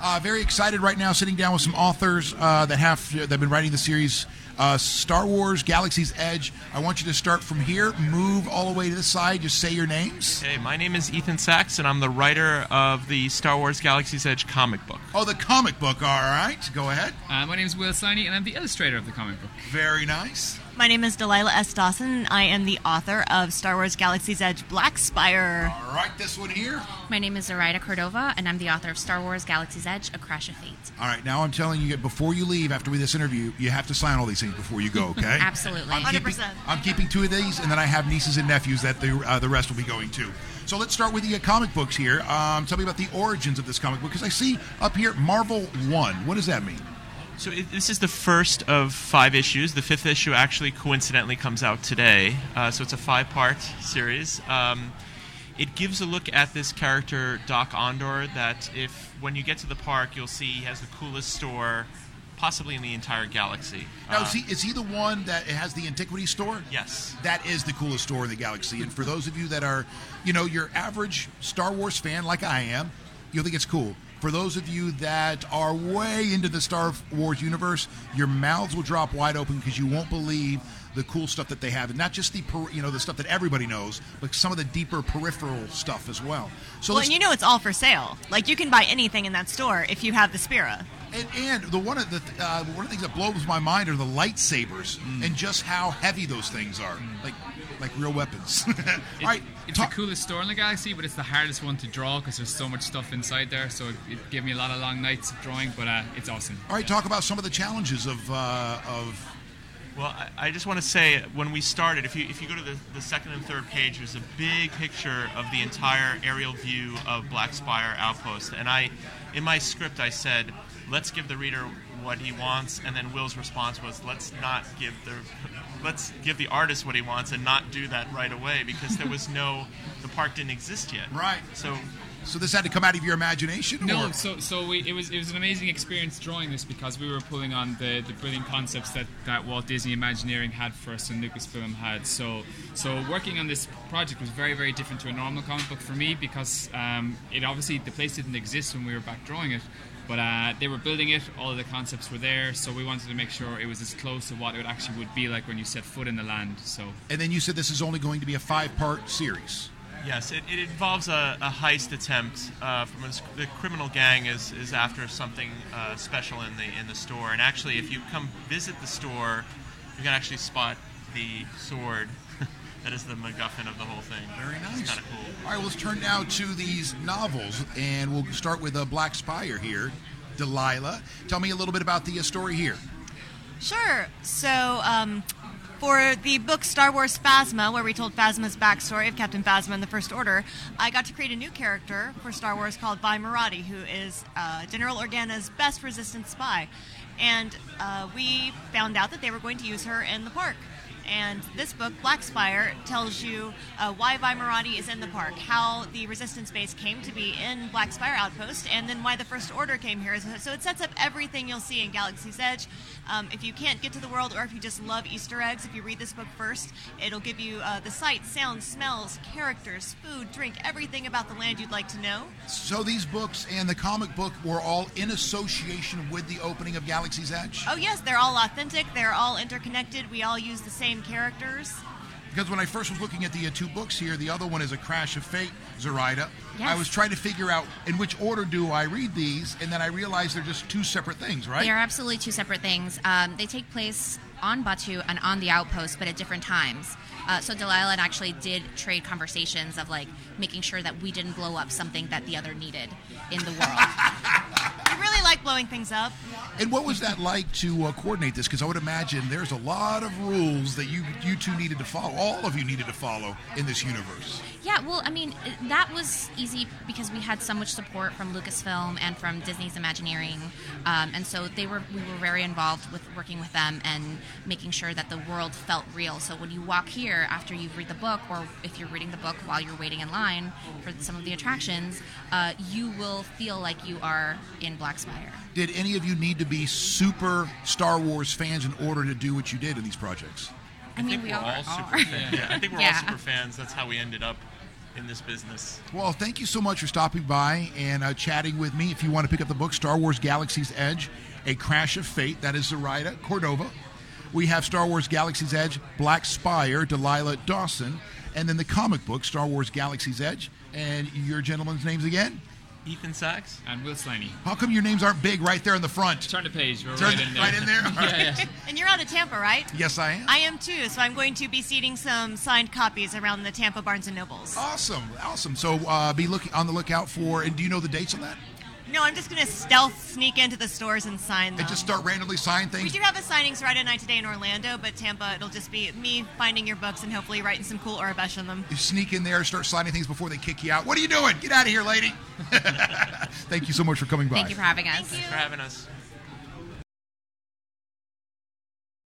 Uh, very excited right now, sitting down with some authors uh, that have that have been writing the series. Uh, Star Wars Galaxy's Edge. I want you to start from here, move all the way to the side, just say your names. Hey, my name is Ethan Sacks, and I'm the writer of the Star Wars Galaxy's Edge comic book. Oh, the comic book, all right. Go ahead. Uh, my name is Will Sliney, and I'm the illustrator of the comic book. Very nice. My name is Delilah S. Dawson. I am the author of Star Wars Galaxy's Edge Black Spire. All right, this one here. My name is Zoraida Cordova, and I'm the author of Star Wars Galaxy's Edge A Crash of Fate. All right, now I'm telling you, before you leave after we this interview, you have to sign all these things before you go, okay? Absolutely. I'm keeping, 100%. I'm keeping two of these, and then I have nieces and nephews that the, uh, the rest will be going to. So let's start with the uh, comic books here. Um, tell me about the origins of this comic book, because I see up here Marvel 1. What does that mean? So it, this is the first of five issues. The fifth issue actually coincidentally comes out today. Uh, so it's a five-part series. Um, it gives a look at this character Dok-Ondar. That if when you get to the park, you'll see he has the coolest store, possibly in the entire galaxy. Now, Uh, is, he, is he the one that has the antiquity store? Yes. That is the coolest store in the galaxy. And for those of you that are, you know, your average Star Wars fan like I am, you'll think it's cool. For those of you that are way into the Star Wars universe, your mouths will drop wide open because you won't believe the cool stuff that they have, and not just the per- you know the stuff that everybody knows, but some of the deeper peripheral stuff as well. So Well, and you know it's all for sale. Like you can buy anything in that store if you have the Spira. And, and the one of the uh, one of the things that blows my mind are the lightsabers and just how heavy those things are, like like real weapons. All It- right, it's talk- the coolest store in the galaxy, but it's the hardest one to draw because there's so much stuff inside there. So it, it gave me a lot of long nights of drawing, but uh, it's awesome. all right, talk about some of the challenges of uh, of Well, I, I just want to say when we started, if you if you go to the, the second and third page, there's a big picture of the entire aerial view of Black Spire Outpost, and I, in my script, I said, let's give the reader what he wants, and then Will's response was, let's not give the let's give the artist what he wants and not do that right away because there was no the park didn't exist yet. Right. So so this had to come out of your imagination. No, or? so so we, it was it was an amazing experience drawing this because we were pulling on the, the brilliant concepts that, that Walt Disney Imagineering had for us and Lucasfilm had. So so working on this project was very very different to a normal comic book for me because um, it obviously the place didn't exist when we were back drawing it. But uh, they were building it, all of the concepts were there, so we wanted to make sure it was as close to what it actually would be like when you set foot in the land. So and then you said this is only going to be a five part series. Yes, it, it involves a, a heist attempt uh, from a, the criminal gang is, is after something uh, special in the in the store, and actually, if you come visit the store, you can actually spot the sword that is the MacGuffin of the whole thing. Very nice. Kind of cool. All right, well, let's turn now to these novels, and we'll start with uh, Black Spire here. Delilah, tell me a little bit about the uh, story here. Sure. So, um, for the book Star Wars Phasma, where we told Phasma's backstory of Captain Phasma in the First Order, I got to create a new character for Star Wars called Vi Moradi, who is uh, General Organa's best resistance spy. And uh, we found out that they were going to use her in the park. And this book, Black Spire, tells you uh, why Vi Moradi is in the park, how the Resistance base came to be in Black Spire Outpost, and then why the First Order came here. So- So it sets up everything you'll see in Galaxy's Edge. Um, if you can't get to the world, or if you just love Easter eggs, if you read this book first, it'll give you uh, the sights, sounds, smells, characters, food, drink, everything about the land you'd like to know. So these books and the comic book were all in association with the opening of Galaxy's Edge? Oh, yes, they're all authentic, they're all interconnected, we all use the same characters. Because when I first was looking at the uh, two books here, the other one is A Crash of Fate, Zoraida. Yes. I was trying to figure out in which order do I read these, and then I realized they're just two separate things, right? They are absolutely two separate things. Um, they take place on Batuu and on the outpost, but at different times. Uh, so Delilah and actually did trade conversations of like making sure that we didn't blow up something that the other needed in the world. We really like blowing things up. And what was that like to uh, coordinate this? Because I would imagine there's a lot of rules that you you two needed to follow. All of you needed to follow in this universe. Yeah, well, I mean, that was easy because we had so much support from Lucasfilm and from Disney's Imagineering, um, and so they were we were very involved with working with them and making sure that the world felt real. So when you walk here after you've read the book, or if you're reading the book while you're waiting in line for some of the attractions, uh, you will feel like you are in Black Spire. Did any of you need to be super Star Wars fans in order to do what you did in these projects? I mean, think we we're all all are. super fans. Yeah, I think we're Yeah. all super fans. That's how we ended up in this business. Well, thank you so much for stopping by and uh, chatting with me. If you want to pick up the book, Star Wars Galaxy's Edge, A Crash of Fate, that is Zoraida Cordova. We have Star Wars Galaxy's Edge, Black Spire, Delilah Dawson, and then the comic book, Star Wars Galaxy's Edge. And your gentlemen's names again? Ethan Sacks. And Will Sliney. How come your names aren't big right there in the front? Turn the page. We're Turn- right in there. right in there? All right. yeah, yeah. And you're out of Tampa, right? Yes, I am. I am too, so I'm going to be seeding some signed copies around the Tampa Barnes and Nobles. Awesome, awesome. So uh, be looking on the lookout for. And do you know the dates on that? No, I'm just going to stealth sneak into the stores and sign them. And just start randomly signing things? We do have a signings Friday night today in Orlando, but Tampa, it'll just be me finding your books and hopefully writing some cool Aurebesh on them. You sneak in there, start signing things before they kick you out. What are you doing? Get out of here, lady. Thank you so much for coming by. Thank you for having us. Thank you. for having us.